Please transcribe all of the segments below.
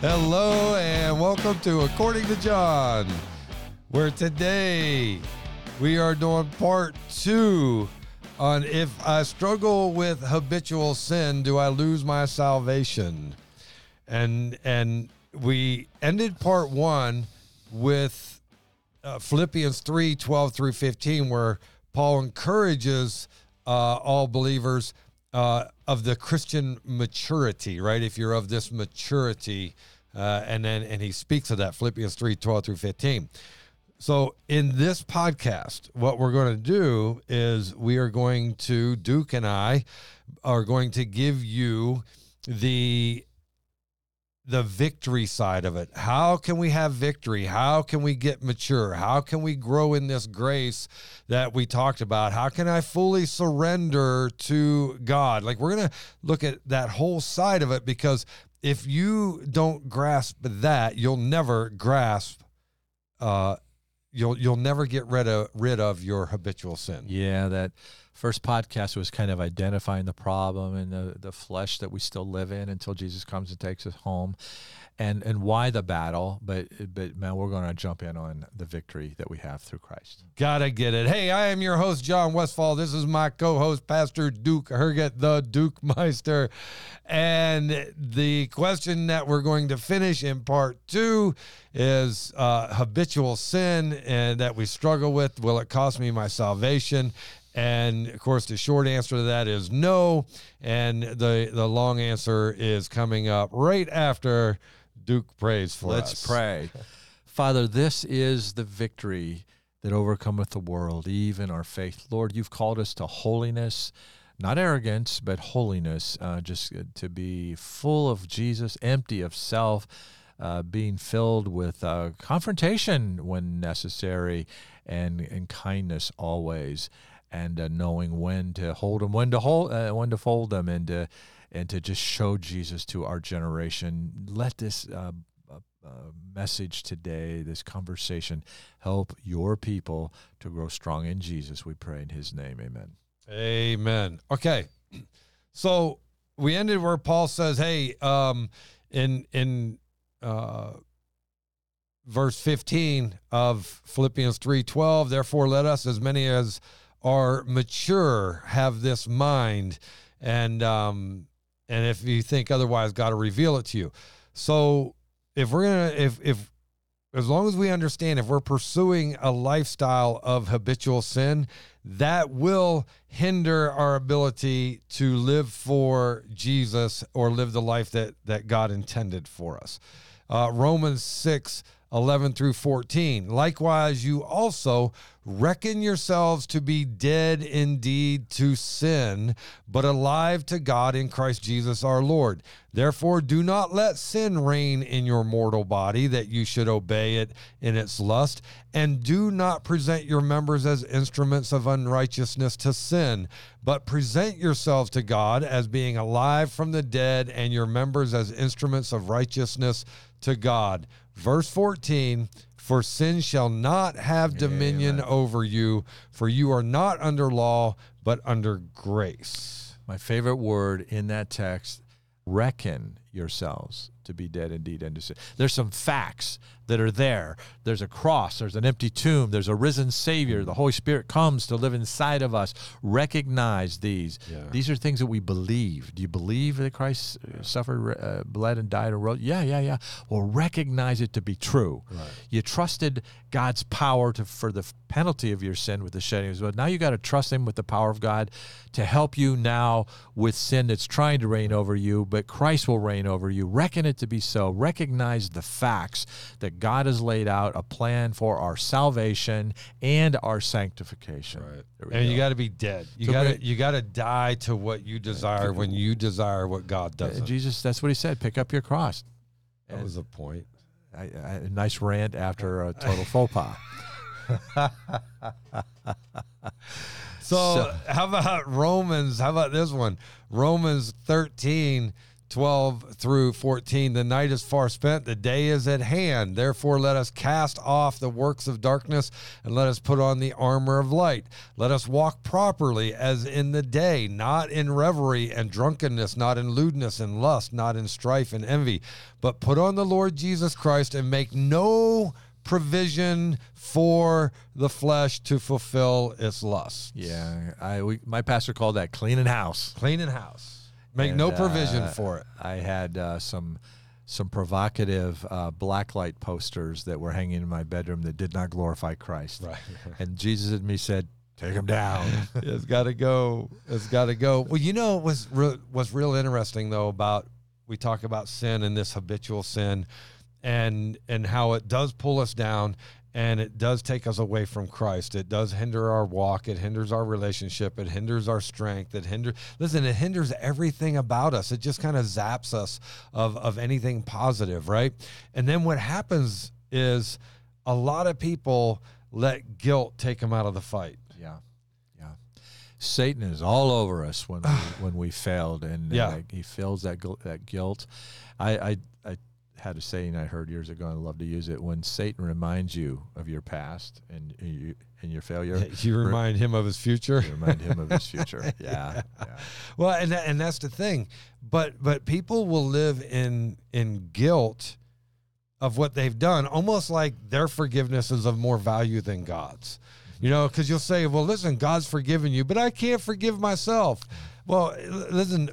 Hello and welcome to According to John, where today we are doing part two on if I struggle with habitual sin, do I lose my salvation? And and we ended part one with uh, Philippians 3 12 through 15, where Paul encourages uh, all believers uh, of the Christian maturity, right? If you're of this maturity, uh, and then and he speaks of that Philippians 3 12 through 15. So, in this podcast, what we're going to do is we are going to, Duke and I are going to give you the the victory side of it. How can we have victory? How can we get mature? How can we grow in this grace that we talked about? How can I fully surrender to God? Like we're going to look at that whole side of it because if you don't grasp that, you'll never grasp uh you'll you'll never get rid of rid of your habitual sin. Yeah, that first podcast was kind of identifying the problem and the, the flesh that we still live in until Jesus comes and takes us home and and why the battle but but man we're going to jump in on the victory that we have through Christ. Gotta get it. Hey, I am your host John Westfall. This is my co-host Pastor Duke Herget, the Duke Meister. And the question that we're going to finish in part two is uh, habitual sin and that we struggle with. Will it cost me my salvation? And of course, the short answer to that is no. And the the long answer is coming up right after Duke prays for Let's us. pray. Father, this is the victory that overcometh the world, even our faith. Lord, you've called us to holiness, not arrogance, but holiness, uh, just to be full of Jesus, empty of self. Uh, being filled with uh, confrontation when necessary and, and kindness always and uh, knowing when to hold them, when to hold, uh, when to fold them, and to and to just show Jesus to our generation. Let this uh, uh, message today, this conversation, help your people to grow strong in Jesus. We pray in His name, Amen. Amen. Okay, so we ended where Paul says, "Hey, um, in in uh, verse fifteen of Philippians three twelve, therefore let us, as many as are mature, have this mind, and um, and if you think otherwise, God will reveal it to you." So if we're gonna if if as long as we understand if we're pursuing a lifestyle of habitual sin, that will hinder our ability to live for Jesus or live the life that that God intended for us. Uh, Romans 6 11 through 14. Likewise, you also reckon yourselves to be dead indeed to sin, but alive to God in Christ Jesus our Lord. Therefore, do not let sin reign in your mortal body, that you should obey it in its lust, and do not present your members as instruments of unrighteousness to sin, but present yourselves to God as being alive from the dead, and your members as instruments of righteousness to God. Verse 14 For sin shall not have dominion Amen. over you, for you are not under law, but under grace. My favorite word in that text reckon yourselves to be dead indeed and to sin. There's some facts that are there. There's a cross, there's an empty tomb, there's a risen Savior. The Holy Spirit comes to live inside of us. Recognize these. Yeah. These are things that we believe. Do you believe that Christ uh, suffered, uh, bled, and died and rose? Yeah, yeah, yeah. Well, recognize it to be true. You trusted God's power to for the penalty of your sin with the shedding of his blood. Now you got to trust him with the power of God to help you now with sin that's trying to reign over you, but Christ will reign over you. Reckon it to be so. Recognize the facts that God has laid out a plan for our salvation and our sanctification. Right. And you got to be dead. You So got to you got to die to what you desire when you desire what God doesn't. Jesus, that's what he said. Pick up your cross. That was the point. I, I, a nice rant after a total faux pas. So, So- how about Romans? How about this one? Romans 13, 12 through 14. The night is far spent, the day is at hand. Therefore, let us cast off the works of darkness and let us put on the armor of light. Let us walk properly as in the day, not in revelry and drunkenness, not in lewdness and lust, not in strife and envy, but put on the Lord Jesus Christ and make no provision for the flesh to fulfill its lusts. Yeah, I we, my pastor called that cleaning house. Cleaning house. Make And, no provision uh, for it. I had uh, some some provocative uh, blacklight posters that were hanging in my bedroom that did not glorify Christ. Right. And Jesus and me said, "Take them down." it's got to go. It's got to go. Well, you know what's real, what's real interesting though about we talk about sin and this habitual sin, and and how it does pull us down and it does take us away from Christ. It does hinder our walk. It hinders our relationship. It hinders our strength. It hinders. Listen, it hinders everything about us. It just kind of zaps us of of anything positive, right? And then what happens is a lot of people let guilt take them out of the fight. yeah, yeah. Satan is all over us when we, when we failed, and Yeah. uh, he feels that that guilt. I, I I had a saying I heard years ago, and I love to use it. When Satan reminds you of your past and you and your failure, You remind him of his future. you remind him of his future. Yeah, yeah. Well, and that, and that's the thing. But but people will live in in guilt of what they've done, almost like their forgiveness is of more value than God's. Mm-hmm. You know, because you'll say, "Well, listen, God's forgiven you, but I can't forgive myself." Well, listen,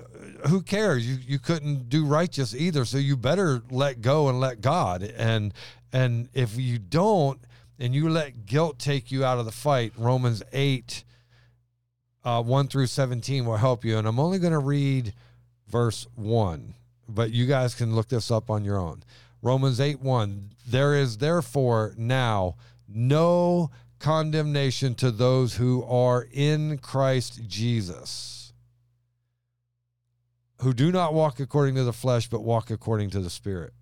who cares? You you couldn't do righteous either, so you better let go and let God. And and if you don't, and you let guilt take you out of the fight, Romans eight uh, 1 through 17 will help you. And I'm only going to read verse 1, but you guys can look this up on your own. Romans 8 1. There is therefore now no condemnation to those who are in Christ Jesus, who do not walk according to the flesh, but walk according to the Spirit.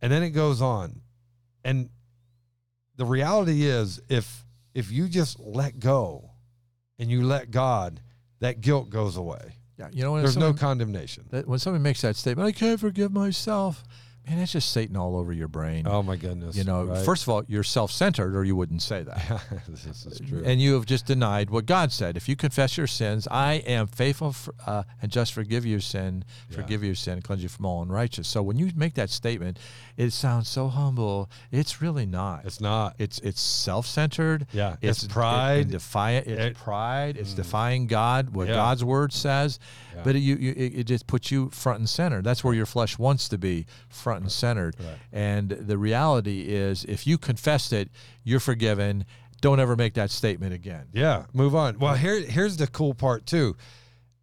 And then it goes on. And the reality is if if you just let go and you let God, that guilt goes away. Yeah, you know There's no condemnation. that, when somebody makes that statement, I can't forgive myself. Man, that's just Satan all over your brain. Oh my goodness. you know, right? first of all, you're self-centered, or you wouldn't say that. this is true. And you have just denied what God said. If you confess your sins, I am faithful for, uh, and just forgive your sin, Yeah. forgive your sin, cleanse you from all unrighteous. So when you make that statement, it sounds so humble. It's really not. it's not. It's it's self-centered. Yeah, It's it's pride. and defiant. It's It- pride. It's Mm. defying God, what Yeah. God's word says. Yeah. But it, you, you, it it just puts you front and center. That's where your flesh wants to be, front and centered. Right. And the reality is, if you confessed it, you're forgiven. Don't ever make that statement again. Yeah, move on. Well, here here's the cool part too.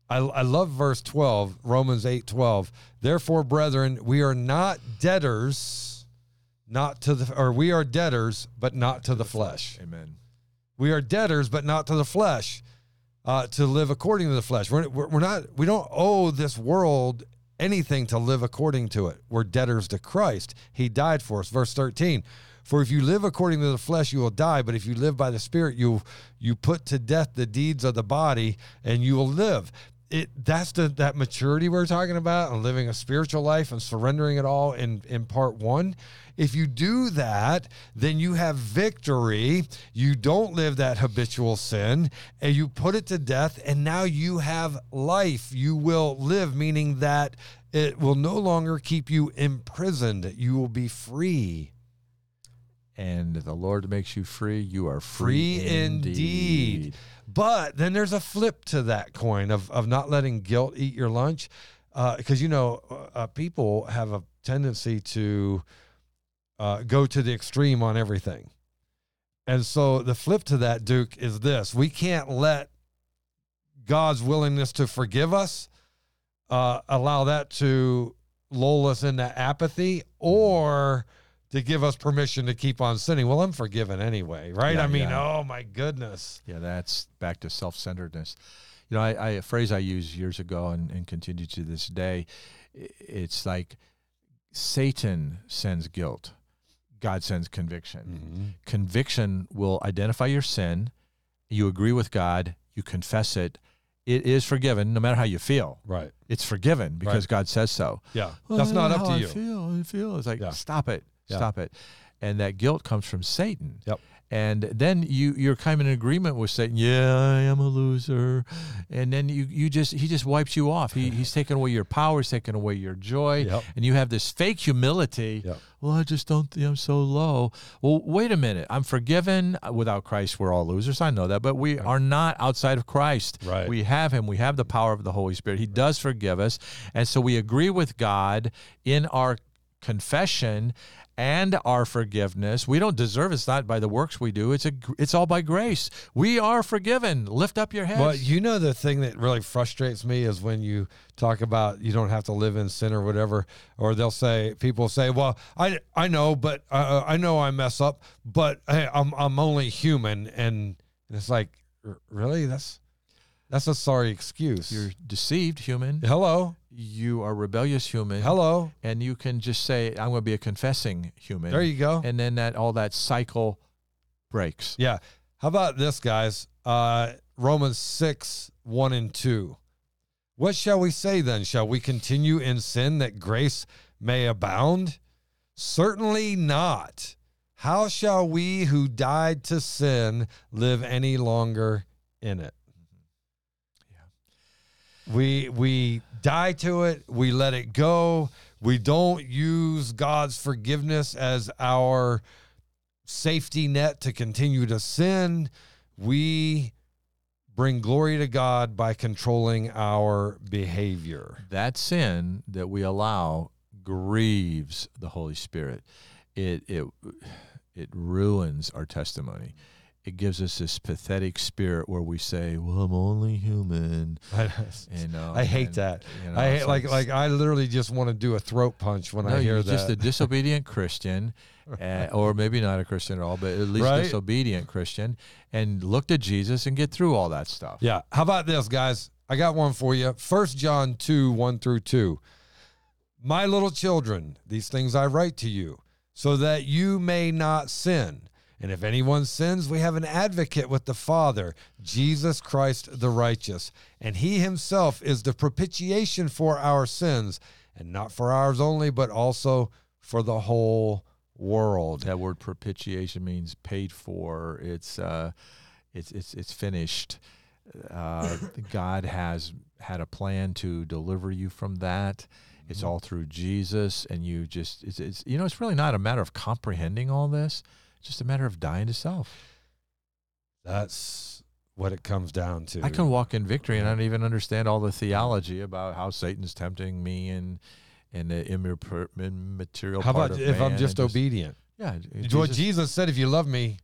I, I love verse 12, Romans 8 12. Therefore, brethren, we are not debtors, not to the or we are debtors, but not to the flesh. Amen. We are debtors, but not to the flesh, uh, to live according to the flesh. We're, we're, we're not, we don't owe this world anything to live according to it. We're debtors to Christ. He died for us. Verse 13. For if you live according to the flesh, you will die. But if you live by the Spirit, you you put to death the deeds of the body, and you will live. It that's the that maturity we're talking about, and living a spiritual life and surrendering it all in in part one. If you do that, then you have victory. You don't live that habitual sin, and you put it to death, and now you have life. You will live, meaning that it will no longer keep you imprisoned. You will be free. And the Lord makes you free, you are Free free, indeed. But then there's a flip to that coin of, of not letting guilt eat your lunch. Because, you know, uh, people have a tendency to uh, go to the extreme on everything. And so the flip to that, Duke, is this we can't let God's willingness to forgive us uh, allow that to lull us into apathy or to give us permission to keep on sinning. Well, I'm forgiven anyway, right? Yeah, I mean, yeah. oh my goodness. Yeah, that's back to self centeredness. You know, I, I a phrase I used years ago and, and continue to this day. It's like Satan sends guilt, God sends conviction. Mm-hmm. Conviction will identify your sin. You agree with God. You confess it, it is forgiven no matter how you feel. Right. It's forgiven because Right. God says so. Yeah. Well, That's not up to I you. feel, I feel. It's like Yeah. stop it, Yeah. stop it, and that guilt comes from Satan. Yep. And then you you're kind of in agreement with Satan. Yeah, I am a loser, and then you you just he just wipes you off. He he's taken away your power, he's taken away your joy, Yep. and you have this fake humility. Yep. Well, I just don't think I'm so low. Well, wait a minute. I'm forgiven. Without Christ, we're all losers. I know that, but we are not outside of Christ. Right. We have Him. We have the power of the Holy Spirit. He does forgive us, and so we agree with God in our confession and our forgiveness. We don't deserve it. It's not by the works we do. It's a. It's all by grace. We are forgiven. Lift up your heads. Well, you know the thing that really frustrates me is when you talk about you don't have to live in sin or whatever, or they'll say people say, "Well, I I know, but uh, I know I mess up, but hey, I'm I'm only human," and it's like, really, that's that's a sorry excuse. You're deceived, human. Hello, You are rebellious, human. hello. and you can just say i'm going to be a confessing human There you go. and then that all that cycle breaks Yeah. How about this, guys? Uh, Romans 6, 1 and 2. What shall we say then? Shall we continue in sin that grace may abound? Certainly not. How shall we who died to sin live any longer in it? We we die to it, we let it go. We don't use God's forgiveness as our safety net to continue to sin. We bring glory to God by controlling our behavior. that sin that we allow grieves the holy spirit it it it ruins our testimony it gives us this pathetic spirit where we say well i'm only human I, I hate and, that. you know, I hate like like I literally just want to do a throat punch when no, I hear you're that. just a disobedient Christian, uh, or maybe not a Christian at all, but at least Right. disobedient Christian, and look to Jesus and get through all that stuff. Yeah. How about this, guys? I got one for you. First John 2, 1 through 2. My little children, these things I write to you, so that you may not sin. And if anyone sins, we have an advocate with the Father, Jesus Christ the righteous. And he himself is the propitiation for our sins, and not for ours only, but also for the whole world. That word propitiation means paid for. It's uh, it's it's it's finished. Uh, God has had a plan to deliver you from that. It's all through Jesus, and you just it's, it's you know it's really not a matter of comprehending all this. Just a matter of dying to self. That's what it comes down to. I can walk in victory and I don't even understand all the theology about how Satan's tempting me and and the immaterial How about if I'm just obedient? yeah, what Jesus- Jesus said, if you love me,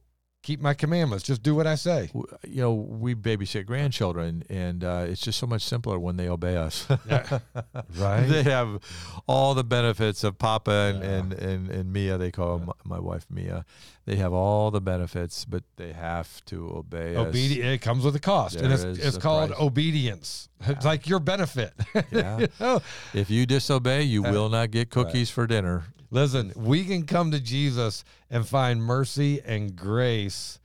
keep my commandments. Just do what I say. you know, we babysit grandchildren, and uh, it's just so much simpler when they obey us. Yeah. Right. they have all the benefits of Papa and, Yeah. and, and, and Mia. They call my, my wife Mia. They have all the benefits, but they have to obey us. Obedience. It comes with a cost, and it's, it's called price. obedience. It's like your benefit. Yeah. You know? If you disobey, you Uh, will not get cookies for dinner. Listen, we can come to Jesus and find mercy and grace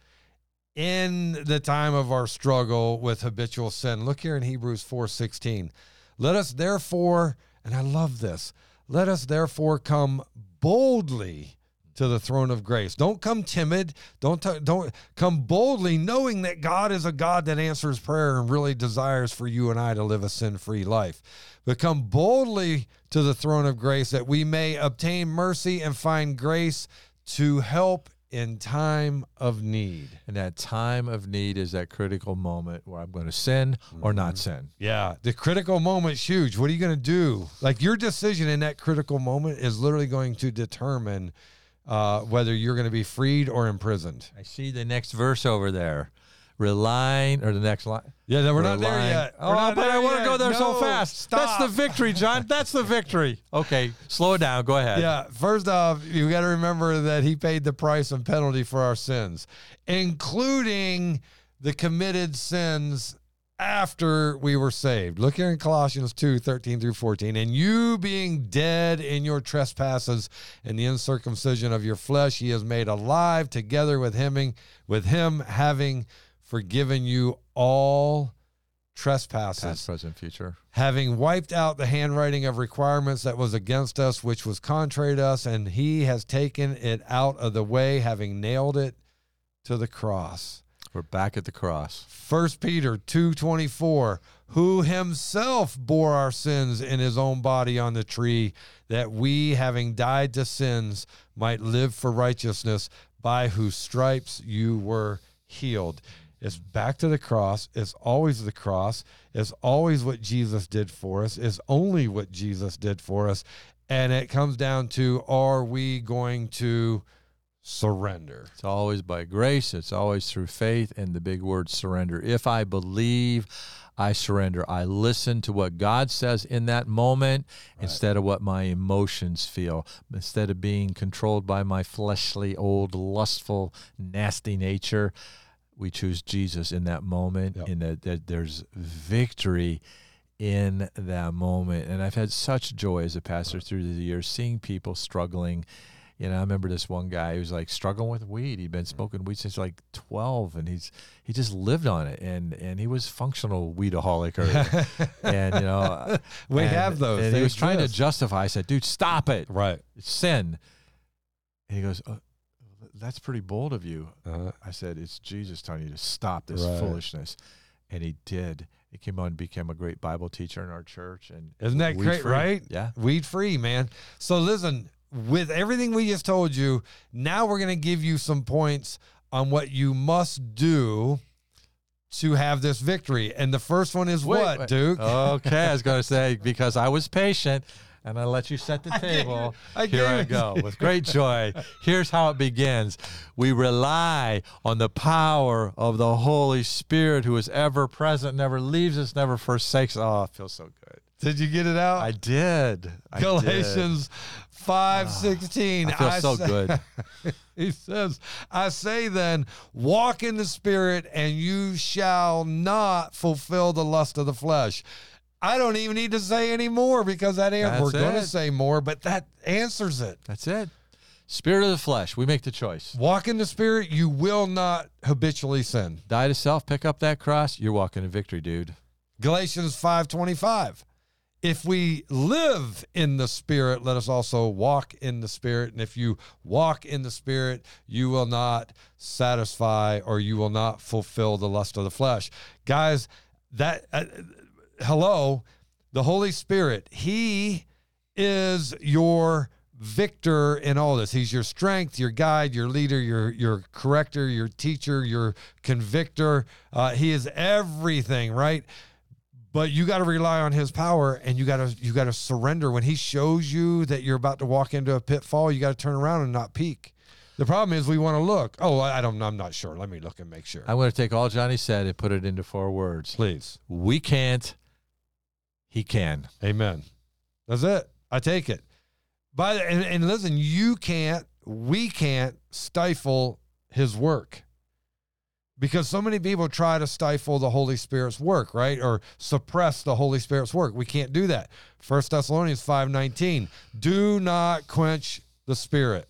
in the time of our struggle with habitual sin. Look here in Hebrews 4:16. Let us therefore, and I love this. Let us therefore come boldly to the throne of grace. Don't come timid. Don't t- don't come boldly knowing that God is a God that answers prayer and really desires for you and I to live a sin-free life. But come boldly to the throne of grace that we may obtain mercy and find grace to help in time of need. And that time of need is that critical moment where I'm going to sin or Mm-hmm. not sin. Yeah, the critical moment's huge. What are you going to do? Like your decision in that critical moment is literally going to determine uh, whether you're going to be freed or imprisoned. I see the next verse over there. Relying, or the next line. Yeah, no, we're not there Relying- yet. Oh, We're but I want to go there so No, fast. That's the victory, John. That's the victory. Okay, slow it down. Go ahead. Yeah, first off, you got to remember that he paid the price and penalty for our sins, including the committed sins after we were saved. Look here in Colossians 2 13 through 14. And you being dead in your trespasses and the uncircumcision of your flesh, he has made alive together with him, with him having forgiven you all trespasses, Past, present, future. having wiped out the handwriting of requirements that was against us, which was contrary to us, and he has taken it out of the way, having nailed it to the cross. We're back at the cross. First Peter 2:24 who himself bore our sins in his own body on the tree that we having died to sins might live for righteousness by whose stripes you were healed. It's back to the cross. It's always the cross. It's always what Jesus did for us. It's only what Jesus did for us. And it comes down to are we going to surrender? It's always by grace. It's always through faith and the big word surrender. If I believe, I surrender. I listen to what God says in that moment instead of what my emotions feel. Instead of being controlled by my fleshly, old, lustful, nasty nature, we choose Jesus in that moment. Yep. In that, that there's victory in that moment. And I've had such joy as a pastor through the years seeing people struggling. You know, I remember this one guy who was like struggling with weed. He'd been smoking weed since like twelve, and he's he just lived on it, and and he was functional weedaholic, or and you know, we and- have those. And he was trying to justify. I said, "Dude, stop it! right. It's sin." And he goes, uh, "That's pretty bold of you." Uh, I said, "It's Jesus telling you to stop this Right. foolishness," and he did. He came on and became a great Bible teacher in our church, and Isn't that great, free. right? Yeah. weed free, man. So listen, with everything we just told you, now we're going to give you some points on what you must do to have this victory. And the first one is Wait, what, wait. Duke? Okay, I was going to say because I was patient and I let you set the table. I Here I go with great joy. Here's how it begins. We rely on the power of the Holy Spirit who is ever present, never leaves us, never forsakes. Oh, it feels so good. Did you get it out? I did. I did. Galatians five ah, sixteen. I feel so say- good. he says, I say then, walk in the spirit, and you shall not fulfill the lust of the flesh. I don't even need to say any more because that an- That's we're going to say more, but that answers it. That's it. Spirit of the flesh. We make the choice. Walk in the spirit, you will not habitually sin. Die to self, pick up that cross. You're walking in victory, dude. Galatians 5:25. If we live in the spirit, let us also walk in the spirit, and if you walk in the spirit, you will not satisfy or you will not fulfill the lust of the flesh. Guys, that uh, hello, the Holy Spirit, he is your victor in all this. He's your strength, your guide, your leader, your your corrector, your teacher, your convictor. Uh, he is everything, right? But you got to rely on his power, and you got to you got to surrender when he shows you that you're about to walk into a pitfall. You got to turn around and not peek. The problem is we want to look. Oh, I don't. I'm not sure. Let me look and make sure. I'm going to take all Johnny said and put it into four words. Please, We can't. He can. Amen. That's it. I take it. By the, and, and listen, you can't. We can't stifle his work. Because so many people try to stifle the Holy Spirit's work, right? Or suppress the Holy Spirit's work. We can't do that. First Thessalonians 5:19. Do not quench the spirit.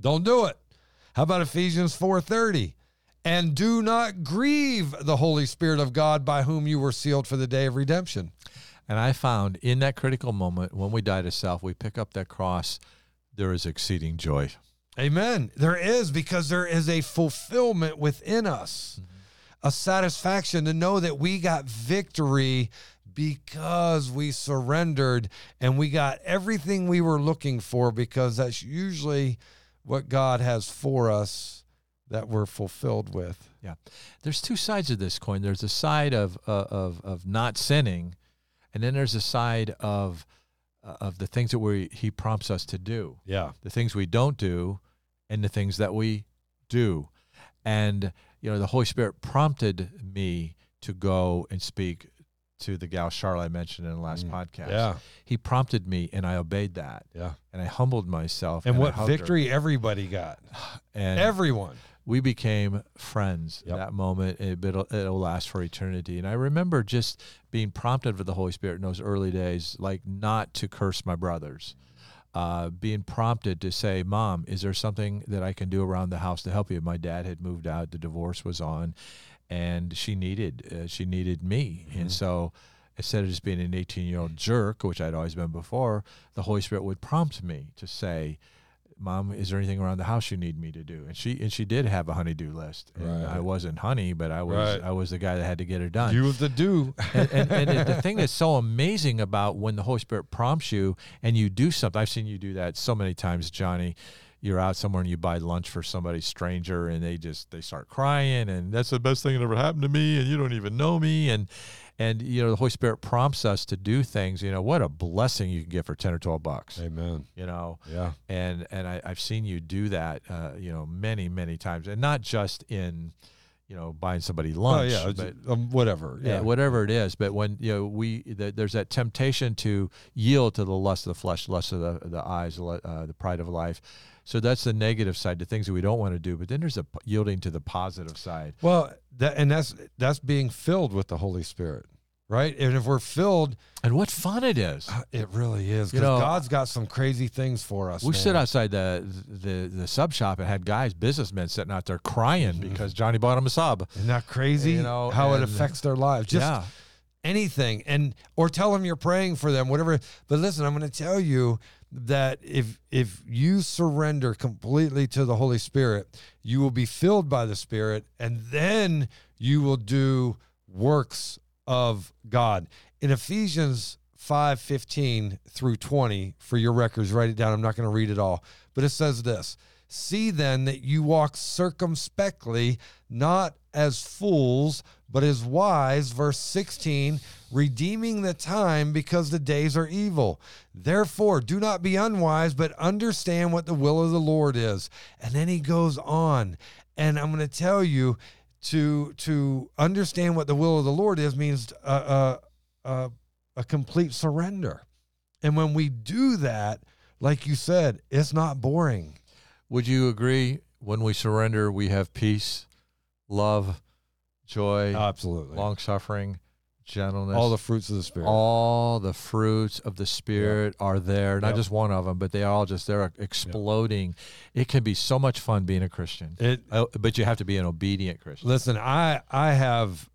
Don't do it. How about Ephesians 4:30? And do not grieve the Holy Spirit of God by whom you were sealed for the day of redemption. And I found in that critical moment when we die to self, we pick up that cross, there is exceeding joy. Amen. There is because there is a fulfillment within us, a satisfaction to know that we got victory because we surrendered and we got everything we were looking for because that's usually what God has for us that we're fulfilled with. Yeah. There's two sides of this coin. There's a side of uh, of of not sinning, and then there's a side of uh, of the things that we he prompts us to do. Yeah. the things we don't do and the things that we do. And, you know, the Holy Spirit prompted me to go and speak to the gal Charlotte I mentioned in the last Mm. podcast. Yeah. He prompted me and I obeyed that. Yeah. And I humbled myself. And I what hugged her. victory everybody got. And Everyone. We became friends Yep. that moment. It, it'll, it'll last for eternity. And I remember just being prompted for the Holy Spirit in those early days, like not to curse my brothers. Uh, being prompted to say, Mom, is there something that I can do around the house to help you? My dad had moved out, the divorce was on. and she needed uh, she needed me, Mhm. and so instead of just being an 18 year old jerk, which I'd always been before, the Holy Spirit would prompt me to say. Mom, is there anything around the house you need me to do? And she and she did have a honeydew list. And Right. I wasn't honey, but I was Right. I was the guy that had to get it done You was the do. and, and, and the thing that's so amazing about when the Holy Spirit prompts you and you do something, I've seen you do that so many times, Johnny. You're out somewhere and you buy lunch for somebody stranger and they just they start crying and that's the best thing that ever happened to me and you don't even know me and and you know the Holy Spirit prompts us to do things. You know what a blessing you can get for ten or twelve bucks. Amen. You know, Yeah. and and I, I've seen you do that. Uh, you know, many many times, and not just in you know buying somebody lunch, Oh lunch. yeah. but, um, whatever. yeah, Yeah. whatever it is. But when you know we th- there's that temptation to yield to the lust of the flesh, lust of the the eyes, the, uh, the pride of life. So that's the negative side, the things that we don't want to do. But then there's a p- yielding to the positive side. Well, that and that's that's being filled with the Holy Spirit, right? And if we're filled, And what fun it is! uh, it really is You because know, God's got some crazy things for us. We man. sit outside the, the the sub shop and had guys, businessmen, sitting out there crying because Johnny bought them a sub. Isn't that crazy? You know, how it affects their lives. Just yeah, anything and or tell them you're praying for them whatever but listen i'm going to tell you that if if you surrender completely to the holy spirit you will be filled by the spirit and then you will do works of god. In ephesians 5 15 through 20 for your records write it down i'm not going to read it all. But it says this see then that you walk circumspectly not as fools but as wise verse 16 redeeming the time because the days are evil. Therefore do not be unwise but understand what the will of the lord is. And then he goes on and i'm going to tell you to to understand what the will of the lord is means a, a, a, a complete surrender. And when we do that like you said it's not boring. Would you agree? When we surrender, we have peace, love, joy, absolutely. long suffering, gentleness. all the fruits of the spirit all the fruits of the spirit are there. Not Yep. just one of them, but they are all just they're exploding. It can be so much fun being a Christian, it Uh, but you have to be an obedient Christian. Listen, I I have.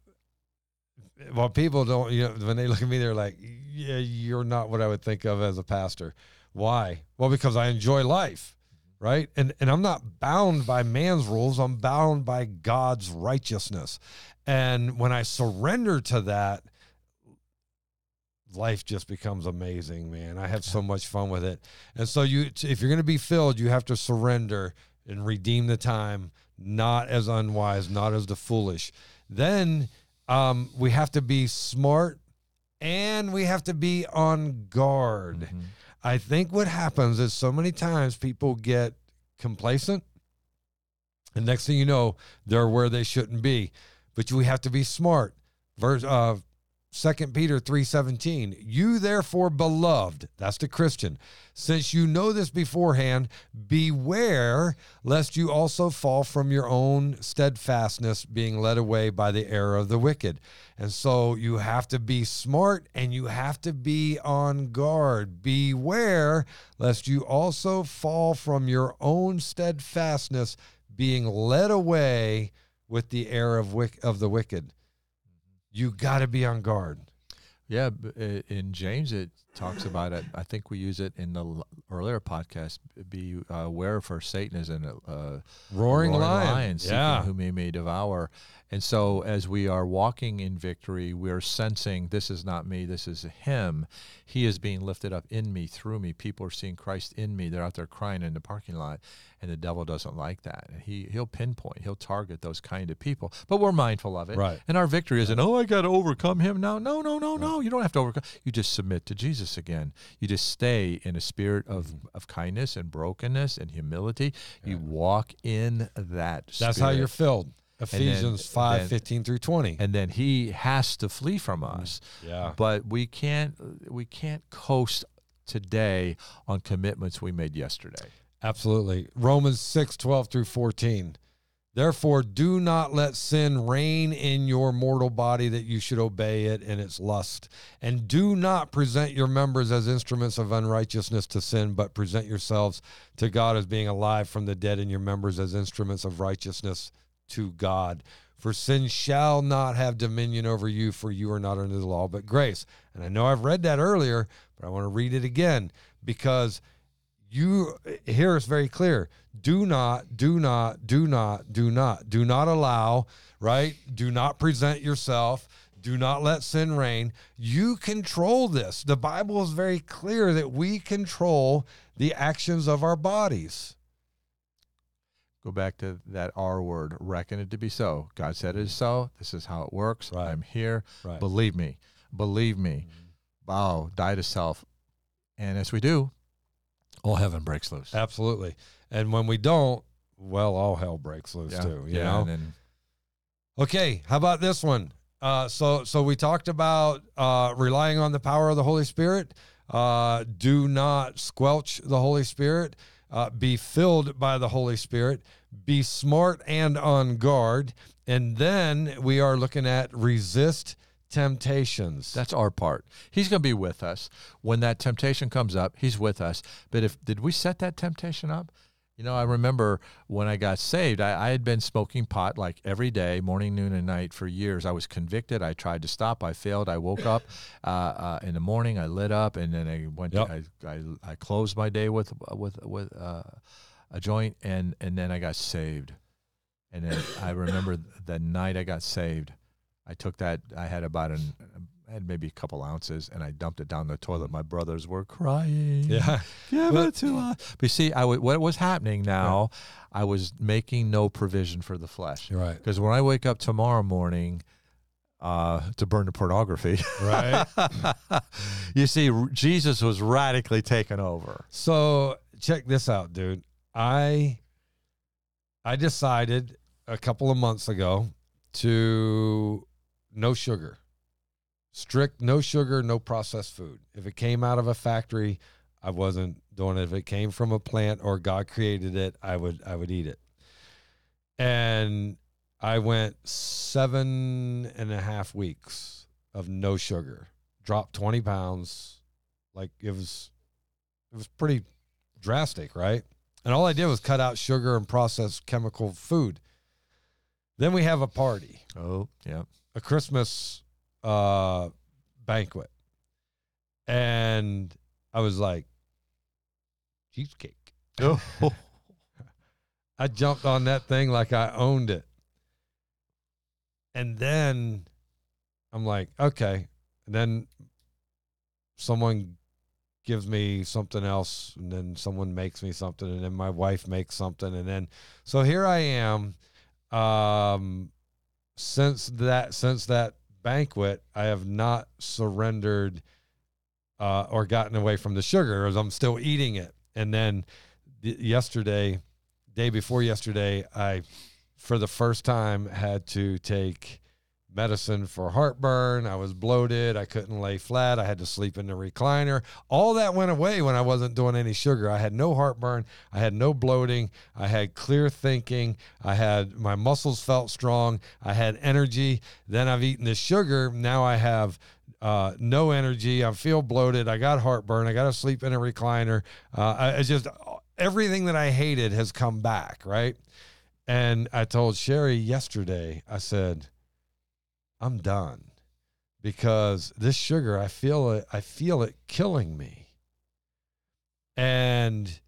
Well, people don't. You know, when they look at me, they're like, "Yeah, you're not what I would think of as a pastor." Why? Well, because I enjoy life, right? And and I'm not bound by man's rules. I'm bound by God's righteousness. And when I surrender to that, life just becomes amazing, man. I have so much fun with it. And so you if you're going to be filled, you have to surrender and redeem the time, not as unwise, not as the foolish. Then um, we have to be smart and we have to be on guard. Mhm. I think what happens is so many times people get complacent, and next thing you know, they're where they shouldn't be. But we have to be smart. Verse uh, Second Peter three seventeen. You therefore, beloved, that's the Christian, since you know this beforehand, beware lest you also fall from your own steadfastness, being led away by the error of the wicked. And so you have to be smart and you have to be on guard. Beware lest you also fall from your own steadfastness, being led away with the error of wick- of the wicked. You got to be on guard. Yeah, in James it talks about it. I think we use it in the l- earlier podcast. Be uh, aware for Satan is a uh, Roaring, lion. seeking Yeah. whom he may devour. And so, as we are walking in victory, we're sensing this is not me, this is him. He is being lifted up in me, through me. People are seeing Christ in me. They're out there crying in the parking lot, and the devil doesn't like that. And he he'll pinpoint, he'll target those kind of people. But we're mindful of it, Right. And our victory isn't, oh, I got to overcome him now. No, no, no, no. You don't have to overcome. You just submit to Jesus again. You just stay in a spirit of, Mm-hmm. of kindness and brokenness and humility. You walk in that. That's how you're filled. Ephesians then- five then- fifteen through 20. and then he has to flee from us yeah. but we can't we can't coast today on commitments we made yesterday Absolutely. Romans 6, 12 through 14. Therefore, do not let sin reign in your mortal body that you should obey it in its lust. And do not present your members as instruments of unrighteousness to sin, but present yourselves to God as being alive from the dead, and your members as instruments of righteousness to God. For sin shall not have dominion over you, for you are not under the law, but grace. And I know I've read that earlier, but I want to read it again because you here it's very clear. Do not, do not, do not, do not, do not allow, right? Do not present yourself. Do not let sin reign. You control this. The Bible is very clear that we control the actions of our bodies. Go back to that R word, reckon it to be so. God said it is so. This is how it works. Right. I'm here. Right. Believe me. Believe me. Mm-hmm. Bow, die to self. And as we do, all heaven breaks loose. Absolutely. And when we don't, well, all hell breaks loose too. You know. And then Okay, how about this one? Uh, so, so we talked about uh, relying on the power of the Holy Spirit. Uh, do not squelch the Holy Spirit. Uh, be filled by the Holy Spirit. Be smart and on guard. And then we are looking at resist temptations. that's our part. He's going to be with us when that temptation comes up. He's with us. But if did we set that temptation up? You know, I remember when I got saved, I, I had been smoking pot like every day, morning, noon, and night for years. I was convicted. I tried to stop. I failed. I woke up uh, uh, in the morning. I lit up, and then I went. Yep. To, I, I I closed my day with with with uh, a joint, and and then I got saved. And then I remember the night I got saved. I took that. I had about an. I had maybe a couple ounces, and I dumped it down the toilet. My brothers were crying. yeah. Give But- it to us. But you see, I w- what was happening now, I was making no provision for the flesh. Right. Because when I wake up tomorrow morning uh, to burn the pornography, Right. you see, r- Jesus was radically taken over. So check this out, dude. I I decided a couple of months ago to no sugar. Strict no sugar, no processed food. If it came out of a factory, I wasn't doing it. If it came from a plant or God created it, I would I would eat it. And I went seven and a half weeks of no sugar. Dropped twenty pounds. Like it was it was pretty drastic, right? And all I did was cut out sugar and processed chemical food. Then we have a party, Oh, yeah. A Christmas uh, banquet. And I was like, cheesecake. Oh, I jumped on that thing like I owned it. And then I'm like, okay. And then someone gives me something else, and then someone makes me something, and then my wife makes something. And then, so here I am. Um, since that, since that banquet, I have not surrendered uh, or gotten away from the sugar, as I'm still eating it. And then th- yesterday, day before yesterday, I, for the first time, had to take medicine for heartburn. I was bloated. I couldn't lay flat. I had to sleep in the recliner. All that went away when I wasn't doing any sugar. I had no heartburn. I had no bloating. I had clear thinking. I had my muscles felt strong. I had energy. Then I've eaten the sugar. Now I have uh, no energy. I feel bloated. I got heartburn. I got to sleep in a recliner. Uh, just everything that I hated has come back, right? And I told Sherry yesterday, I said, I'm done because this sugar, I feel it, I feel it killing me. And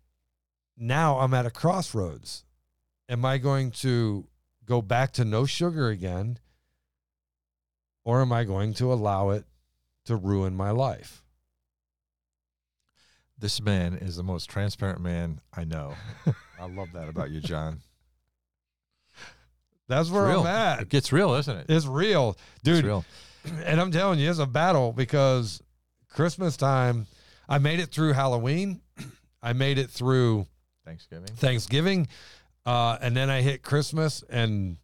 now I'm at a crossroads. Am I going to go back to no sugar again? Or am I going to allow it to ruin my life? this man is the most transparent man I know. I love that about you, John. That's where. I'm at. It gets real, isn't it? It's real, dude. It's real. and I'm telling you, it's a battle because Christmas time, I made it through Halloween, I made it through Thanksgiving Thanksgiving, uh, and then I hit Christmas, and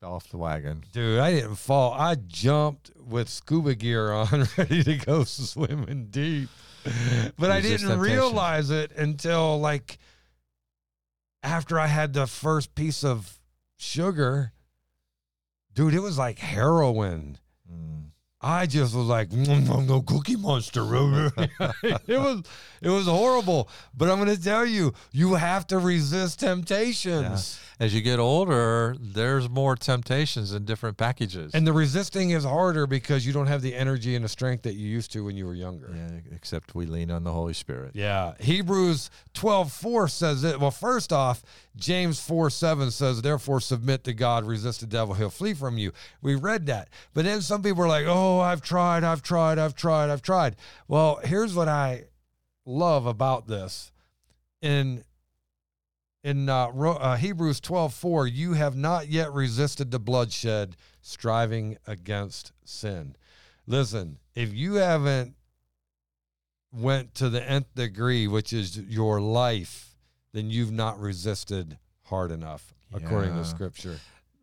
fell off the wagon. dude, I didn't fall. I jumped with scuba gear on, ready to go swimming deep, but I didn't realize it until like after I had the first piece of sugar. Dude, it was like heroin. Mm. I just was like, "Mm, mm, no cookie monster. it was it was horrible. But I'm gonna tell you, you have to resist temptations. As you get older, there's more temptations in different packages. And the resisting is harder because you don't have the energy and the strength that you used to when you were younger. yeah, except we lean on the Holy Spirit. Yeah. Hebrews 12 4 says it. Well, first off, James 4 7 says, Therefore submit to God, resist the devil, he'll flee from you. We read that. But then some people are like, Oh, I've tried, I've tried, I've tried, I've tried. Well, here's what I love about this. In in uh, uh, Hebrews 12 4, you have not yet resisted the bloodshed, striving against sin. Listen, if you haven't went to the nth degree, which is your life, then you've not resisted hard enough, according to scripture.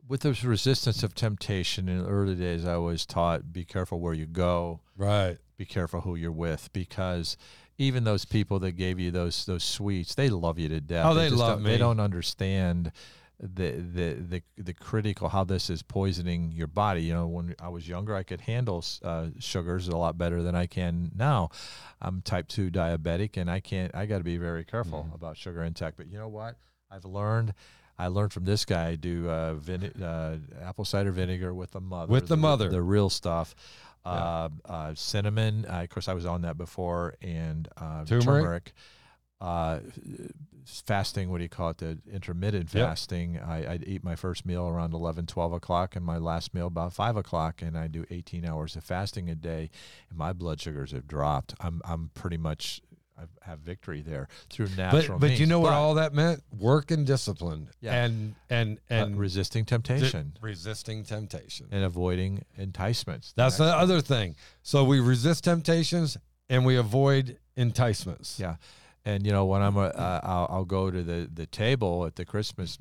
With this resistance of temptation in the early days, I was taught be careful where you go, Right. Be careful who you're with, because even those people that gave you those those sweets, they love you to death. Oh, they just love me. They don't understand the, the the the critical how this is poisoning your body. You know, when I was younger, I could handle uh, sugars a lot better than I can now. I'm type two diabetic, and I can't. I got to be very careful Mhm. about sugar intake. But you know what? I've learned. I learned from this guy. I Do uh, vine- uh, apple cider vinegar with the mother. With the mother. the real stuff. Yeah. Uh, uh, cinnamon. Uh, of course, I was on that before, and uh, Turmeric? turmeric. Uh, fasting. What do you call it? The intermittent Yep. fasting. I, I'd eat my first meal around 11, 12 o'clock, and my last meal about five o'clock, and I do eighteen hours of fasting a day, and my blood sugars have dropped. I'm I'm pretty much. Have victory there through natural But but you means. know what But, all that meant? Work and discipline. Yeah. And and uh, and resisting temptation resisting temptation. and avoiding enticements. That's the other thing. So we resist temptations and we avoid enticements. Yeah. And you know when I'm a, uh, I'll, I'll go to the the table at the Christmas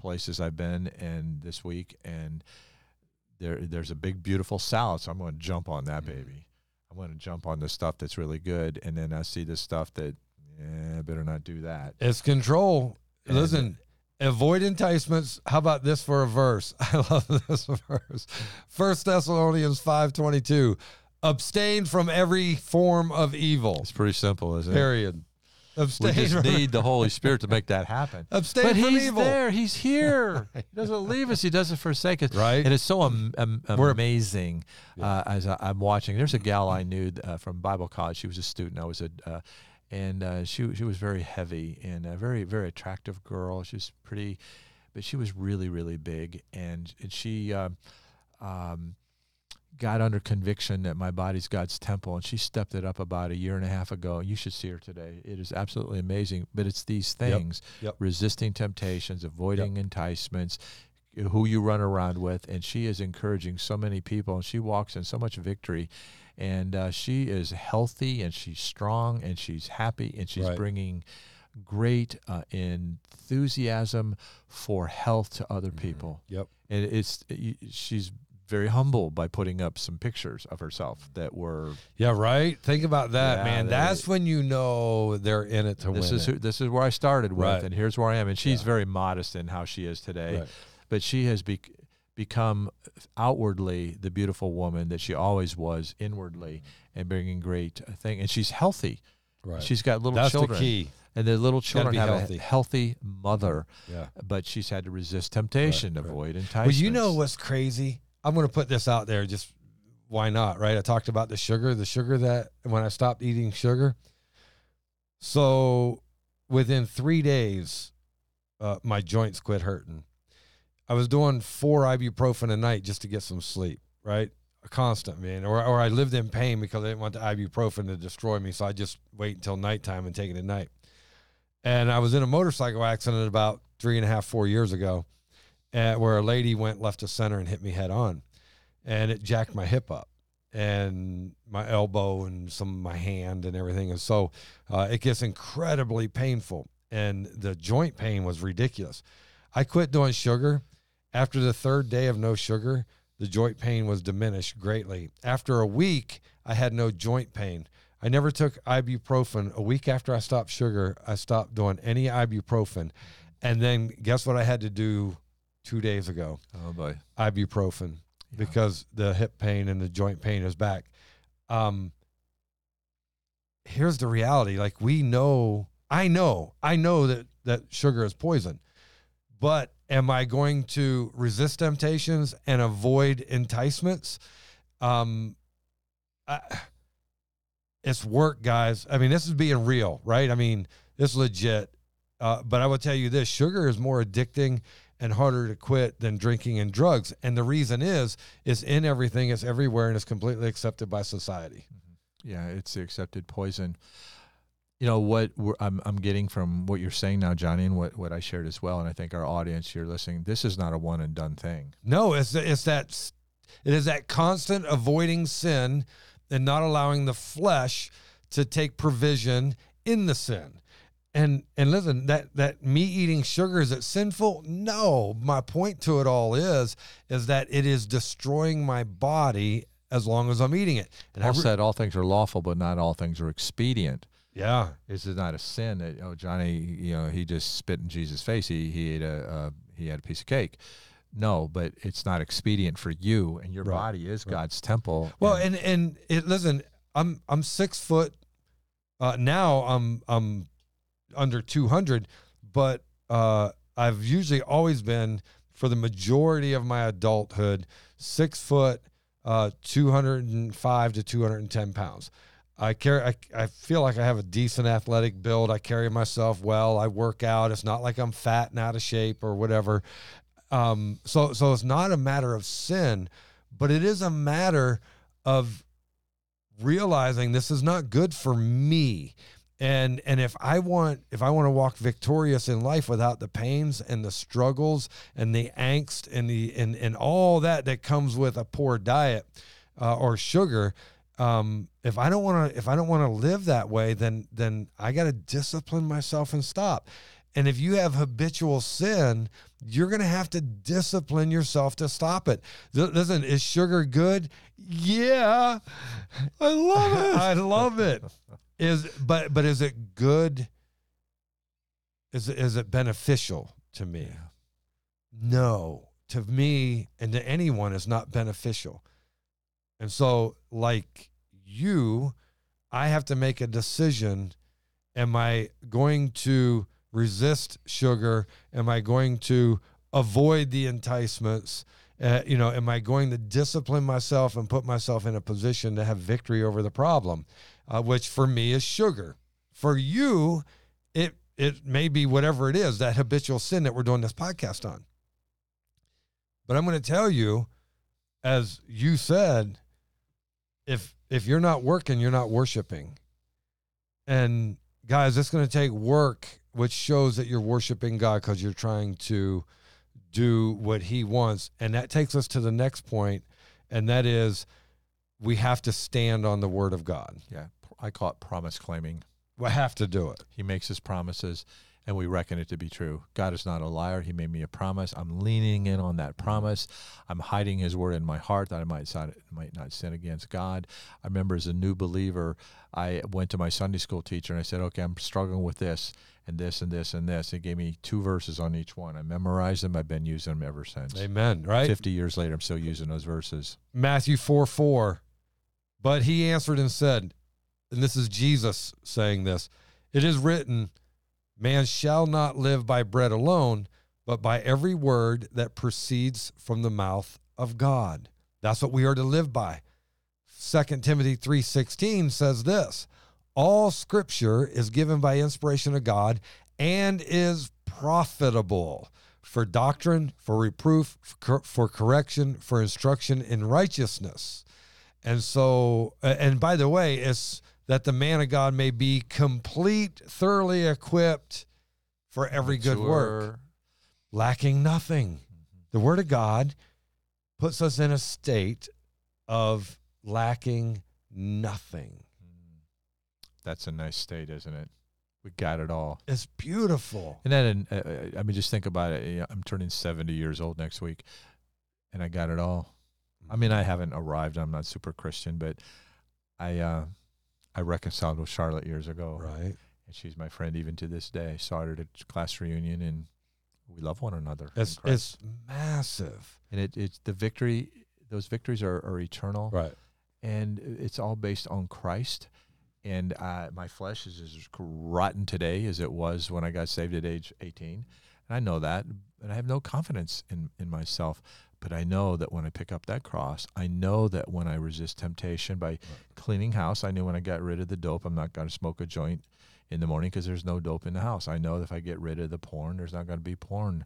places I've been and this week and there there's a big beautiful salad so I'm going to jump on that Mhm. baby. I'm going to jump on the stuff that's really good and then I see the stuff that yeah, I better not do that. It's control. And- Listen, avoid enticements. How about this for a verse? I love this verse. First Thessalonians 5:22. Abstain from every form of evil. It's pretty simple, isn't it? Period. We just from, need the Holy Spirit to make that happen. abstain But from he's evil. there. He's here. He doesn't leave us. He doesn't forsake us. Right? And it's so am, am, amazing Yeah. uh, as I, I'm watching. There's a gal I knew uh, from Bible college. She was a student. I was a, uh, and uh, she she was very heavy and a very very attractive girl. She was pretty, but she was really really big. And and she um, um, got under conviction that my body's God's temple, and she stepped it up about a year and a half ago. You should see her today. It is absolutely amazing. But it's these things: Yep. resisting temptations, avoiding enticements, who you run around with, and she is encouraging so many people, and she walks in so much victory. And uh, she is healthy, and she's strong, and she's happy, and she's Right. bringing great uh, enthusiasm for health to other Mhm. people Yep. and it's y- she's very humble by putting up some pictures of herself that were Yeah, right. Think about that, Yeah, man. That's when you know they're in it to this win. is it. who, this is where I started with Right. and here's where I am and she's Yeah. very modest in how she is today Right. but she has bec become outwardly the beautiful woman that she always was inwardly and bringing great uh, thing and she's healthy Right. she's got little That's children the key. and the little children have healthy. a healthy mother Yeah. but she's had to resist temptation Right, right. avoid Well, you know what's crazy? I'm going to put this out there. Just why not? Right? I talked about the sugar, the sugar that when I stopped eating sugar. So within three days, uh, my joints quit hurting. I was doing four ibuprofen a night just to get some sleep. Right? A constant man, or or I lived in pain because I didn't want the ibuprofen to destroy me, so I just wait until nighttime and take it at night. And I was in a motorcycle accident about three and a half, four years ago uh, where a lady went left to center and hit me head on, and it jacked my hip up and my elbow and some of my hand and everything. And so uh, it gets incredibly painful, and the joint pain was ridiculous. I quit doing sugar. After the third day of no sugar, the joint pain was diminished greatly. After a week, I had no joint pain. I never took ibuprofen. A week after I stopped sugar, I stopped doing any ibuprofen. And then guess what I had to do two days ago? oh boy Ibuprofen. Yeah. because the hip pain and the joint pain is back. Um, here's the reality: like we know, I know, I know that that sugar is poison, but am I going to resist temptations and avoid enticements? Um, I, it's work, guys. I mean, this is being real, right? I mean, it's legit. Uh, but I will tell you this: sugar is more addicting and harder to quit than drinking and drugs. And the reason is, is in everything, it's everywhere, and it's completely accepted by society. Mm-hmm. Yeah, it's the accepted poison. You know what we're, I'm I'm getting from what you're saying now, Johnny, and what what I shared as well, and I think our audience here listening, this is not a one and done thing. No, it's it's that it is that constant avoiding sin and not allowing the flesh to take provision in the sin. And and listen, that that me eating sugar is it sinful? No. My point to it all is is that it is destroying my body as long as I'm eating it. And Paul I re- said all things are lawful, but not all things are expedient. yeah, This is not a sin that oh Johnny, you know, he just spit in Jesus' face. He he ate a uh, he had a piece of cake. No, but it's not expedient for you, and your Right, body is right. God's temple. Well, and and and it listen, I'm I'm six foot. Uh, now I'm I'm under two hundred, but uh, I've usually always been for the majority of my adulthood six foot, uh, two hundred and five to two hundred and ten pounds. I carry. I, I feel like I have a decent athletic build. I carry myself well. I work out. It's not like I'm fat and out of shape or whatever. Um, so so it's not a matter of sin, but it is a matter of realizing this is not good for me and and if i want if i want to walk victorious in life without the pains and the struggles and the angst and the and and all that that comes with a poor diet uh, or sugar um if i don't want to if i don't want to live that way then then i got to discipline myself and stop and if you have habitual sin you're going to have to discipline yourself to stop it listen is sugar good yeah I love it. I love it. Is but but is it good? Is it, is it beneficial to me? No, to me and to anyone is not beneficial. And so, like you, I have to make a decision. Am I going to resist sugar? Am I going to avoid the enticements? Uh, you know, am I going to discipline myself and put myself in a position to have victory over the problem, uh, which for me is sugar. For you, it it may be whatever it is that habitual sin that we're doing this podcast on. But I'm going to tell you, as you said, if if you're not working, you're not worshiping. And guys, it's going to take work, which shows that you're worshiping God because you're trying to do what He wants. And that takes us to the next point, and that is we have to stand on the Word of God. yeah, I call it promise claiming. We have to do it. He makes his promises and we reckon it to be true. God is not a liar. He made me a promise. I'm leaning in on that promise. I'm hiding his word in my heart that I might, sin- might not sin against God. I remember as a new believer, I went to my Sunday school teacher and I said, okay, I'm struggling with this and this and this and this. He gave me two verses on each one. I memorized them. I've been using them ever since. Amen. Right? 50 years later, I'm still using those verses. Matthew 4 4. But he answered and said, and this is Jesus saying this it is written, man shall not live by bread alone, but by every word that proceeds from the mouth of God. That's what we are to live by. 2 Timothy 3:16 says this, all scripture is given by inspiration of God and is profitable for doctrine, for reproof, for, correction, for instruction in righteousness. And so, and by the way, it's that the man of God may be complete, thoroughly equipped for every good work, lacking nothing. The word of God puts us in a state of lacking nothing. That's a nice state, isn't it? We got it all. It's beautiful. And then, uh, uh, I mean, just think about it. I'm turning 70 years old next week, and I got it all. I mean, I haven't arrived. I'm not super Christian, but I uh, I reconciled with Charlotte years ago, right. and she's my friend even to this day. Saw her at a class reunion, and we love one another. It's it's massive. and it, it's the victory those victories are, are eternal, Right. and it's all based on Christ. And uh, my flesh is as rotten today as it was when I got saved at age 18. And I know that, and I have no confidence in, in myself. But I know that when I pick up that cross, I know that when I resist temptation by cleaning house, I knew when I got rid of the dope, I'm not going to smoke a joint in the morning because there's no dope in the house. I know that if I get rid of the porn, there's not going to be porn.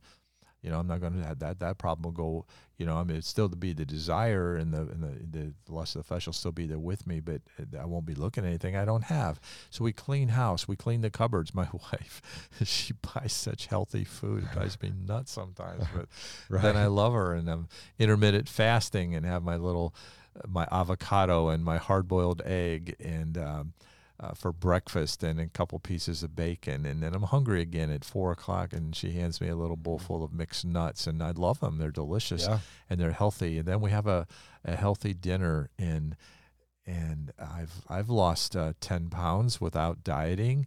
You know, I'm not going to have that. That problem will go. You know, I mean, it's still to be the desire and the and the, the lust of the flesh will still be there with me, but I won't be looking at anything I don't have. So we clean house. We clean the cupboards. My wife, she buys such healthy food. It drives me nuts sometimes, but Right. then I love her, and I'm intermittent fasting and have my little my avocado and my hard boiled egg and. Um, uh, for breakfast and a couple pieces of bacon, and then I'm hungry again at four o'clock, and she hands me a little bowl full of mixed nuts, and I love them. They're delicious yeah. and they're healthy. And then we have a, a healthy dinner, and and I've I've lost uh, ten pounds without dieting,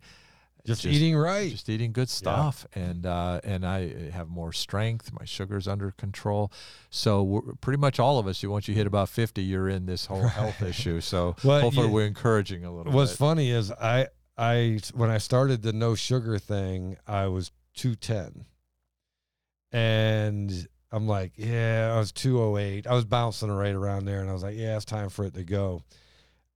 Just, eating right. just eating good stuff, and uh, and I have more strength. My sugar's under control. So we're, pretty much all of us, you once you hit about fifty, you're in this whole health issue. So Well, hopefully you- we're encouraging a little bit. What's bit. funny is I I when I started the no sugar thing, I was 210. And I'm like, yeah, I was 208. I was bouncing right around there and I was like, yeah, it's time for it to go.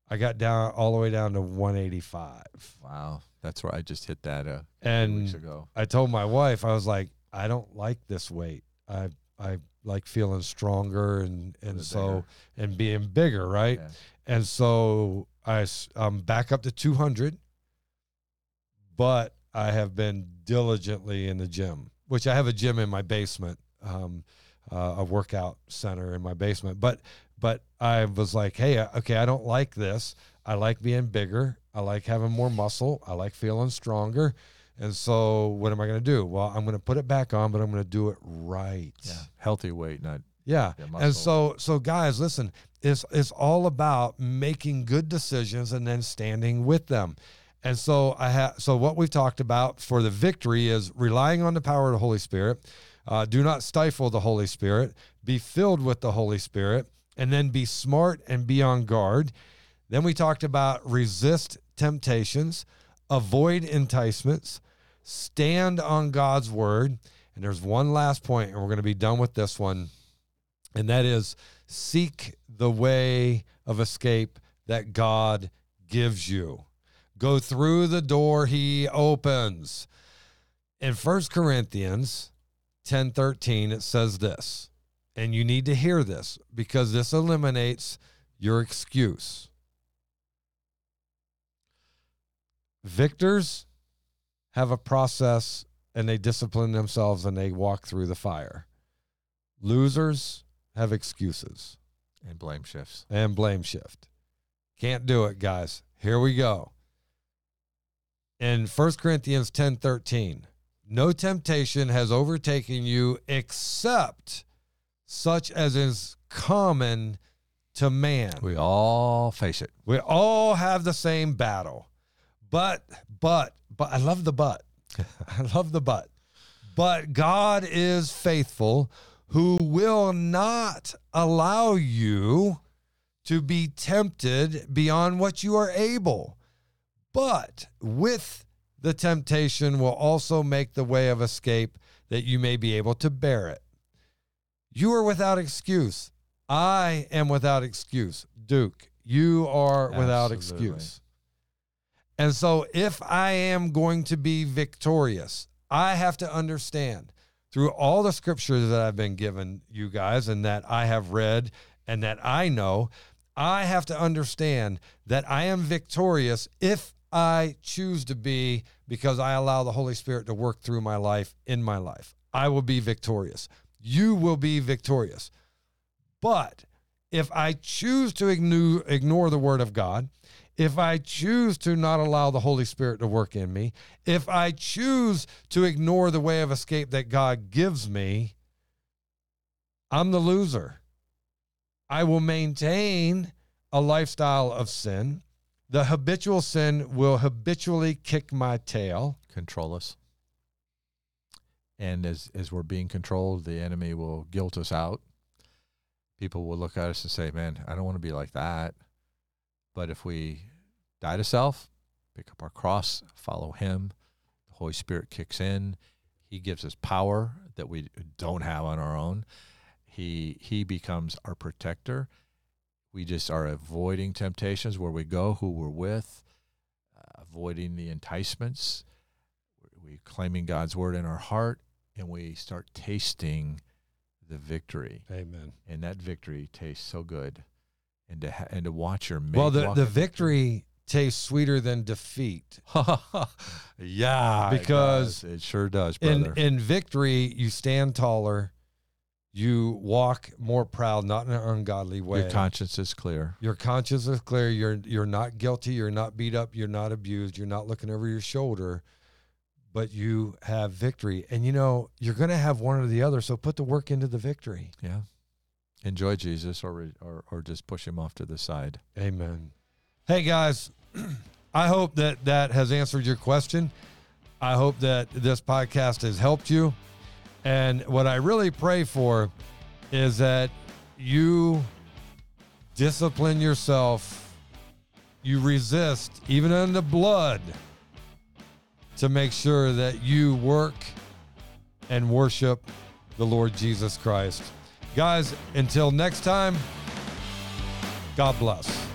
I got down all the way down to 185. Wow, that's where I just hit that a And weeks ago. I told my wife, I was like, I don't like this weight. I I like feeling stronger and and Bit so bigger. and being bigger, right? Yeah. And so I I'm back up to 200, but I have been diligently in the gym, which I have a gym in my basement, um, uh, a workout center in my basement. But but I was like, hey, uh, okay, I don't like this. I like being bigger. I like having more muscle. I like feeling stronger. And so what am I going to do? Well, I'm going to put it back on, but I'm going to do it right. Yeah, healthy weight, not Yeah. Yeah, and so so guys, listen, it's it's all about making good decisions and then standing with them. And so I have so what we've talked about for the victory is relying on the power of the Holy Spirit. Uh, do not stifle the Holy Spirit. Be filled with the Holy Spirit, and then be smart and be on guard. Then we talked about resist temptations, avoid enticements, stand on God's word. And there's one last point, and we're going to be done with this one and that is seek the way of escape that God gives you. Go through the door he opens. In 1 Corinthians 10:13 it says this. And you need to hear this because this eliminates your excuse. Victors have a process and they discipline themselves and they walk through the fire. Losers have excuses and blame shifts. and blame shift. Can't do it, guys. Here we go. In 1 Corinthians 10 13, no temptation has overtaken you except such as is common to man. We all face it. We all have the same battle. But, but, but, I love the but. I love the but. But God is faithful, who will not allow you to be tempted beyond what you are able. But with the temptation will also make the way of escape that you may be able to bear it. You are without excuse. I am without excuse. Duke, you are without excuse. And so, if I am going to be victorious, I have to understand through all the scriptures that I've been given you guys and that I have read and that I know, I have to understand that I am victorious if I choose to be because I allow the Holy Spirit to work through my life in my life. I will be victorious. You will be victorious. But if I choose to ignore, the word of God, if I choose to not allow the Holy Spirit to work in me, if I choose to ignore the way of escape that God gives me, I'm the loser. I will maintain a lifestyle of sin. The habitual sin will habitually kick my tail. Control us. And as as we're being controlled, the enemy will guilt us out. people will look at us and say, "Man, I don't want to be like that." But if we die to self, pick up our cross, follow Him, the Holy Spirit kicks in. He gives us power that we don't have on our own. He He becomes our protector. We just are avoiding temptations where we go, who we're with, uh, avoiding the enticements. We claiming God's word in our heart, and we start tasting the victory. Amen. And that victory tastes so good. And to ha- and to watch your mate Well, the, the victory tastes sweeter than defeat. yeah, it Because does. it, sure does, In in victory, you stand taller, you walk more proud, not in an ungodly way. Your conscience is clear. Your conscience is clear. You're you're not guilty. You're not beat up. You're not abused. You're not looking over your shoulder, but you have victory. And you know you're going to have one or the other. So put the work into the victory. Yeah. Enjoy Jesus, or or or just push him off to the side. Amen. Hey guys, I hope that that has answered your question. I hope that this podcast has helped you. And what I really pray for is that you discipline yourself, you resist, even in the blood, to make sure that you work and worship the Lord Jesus Christ. Guys, until next time, God bless.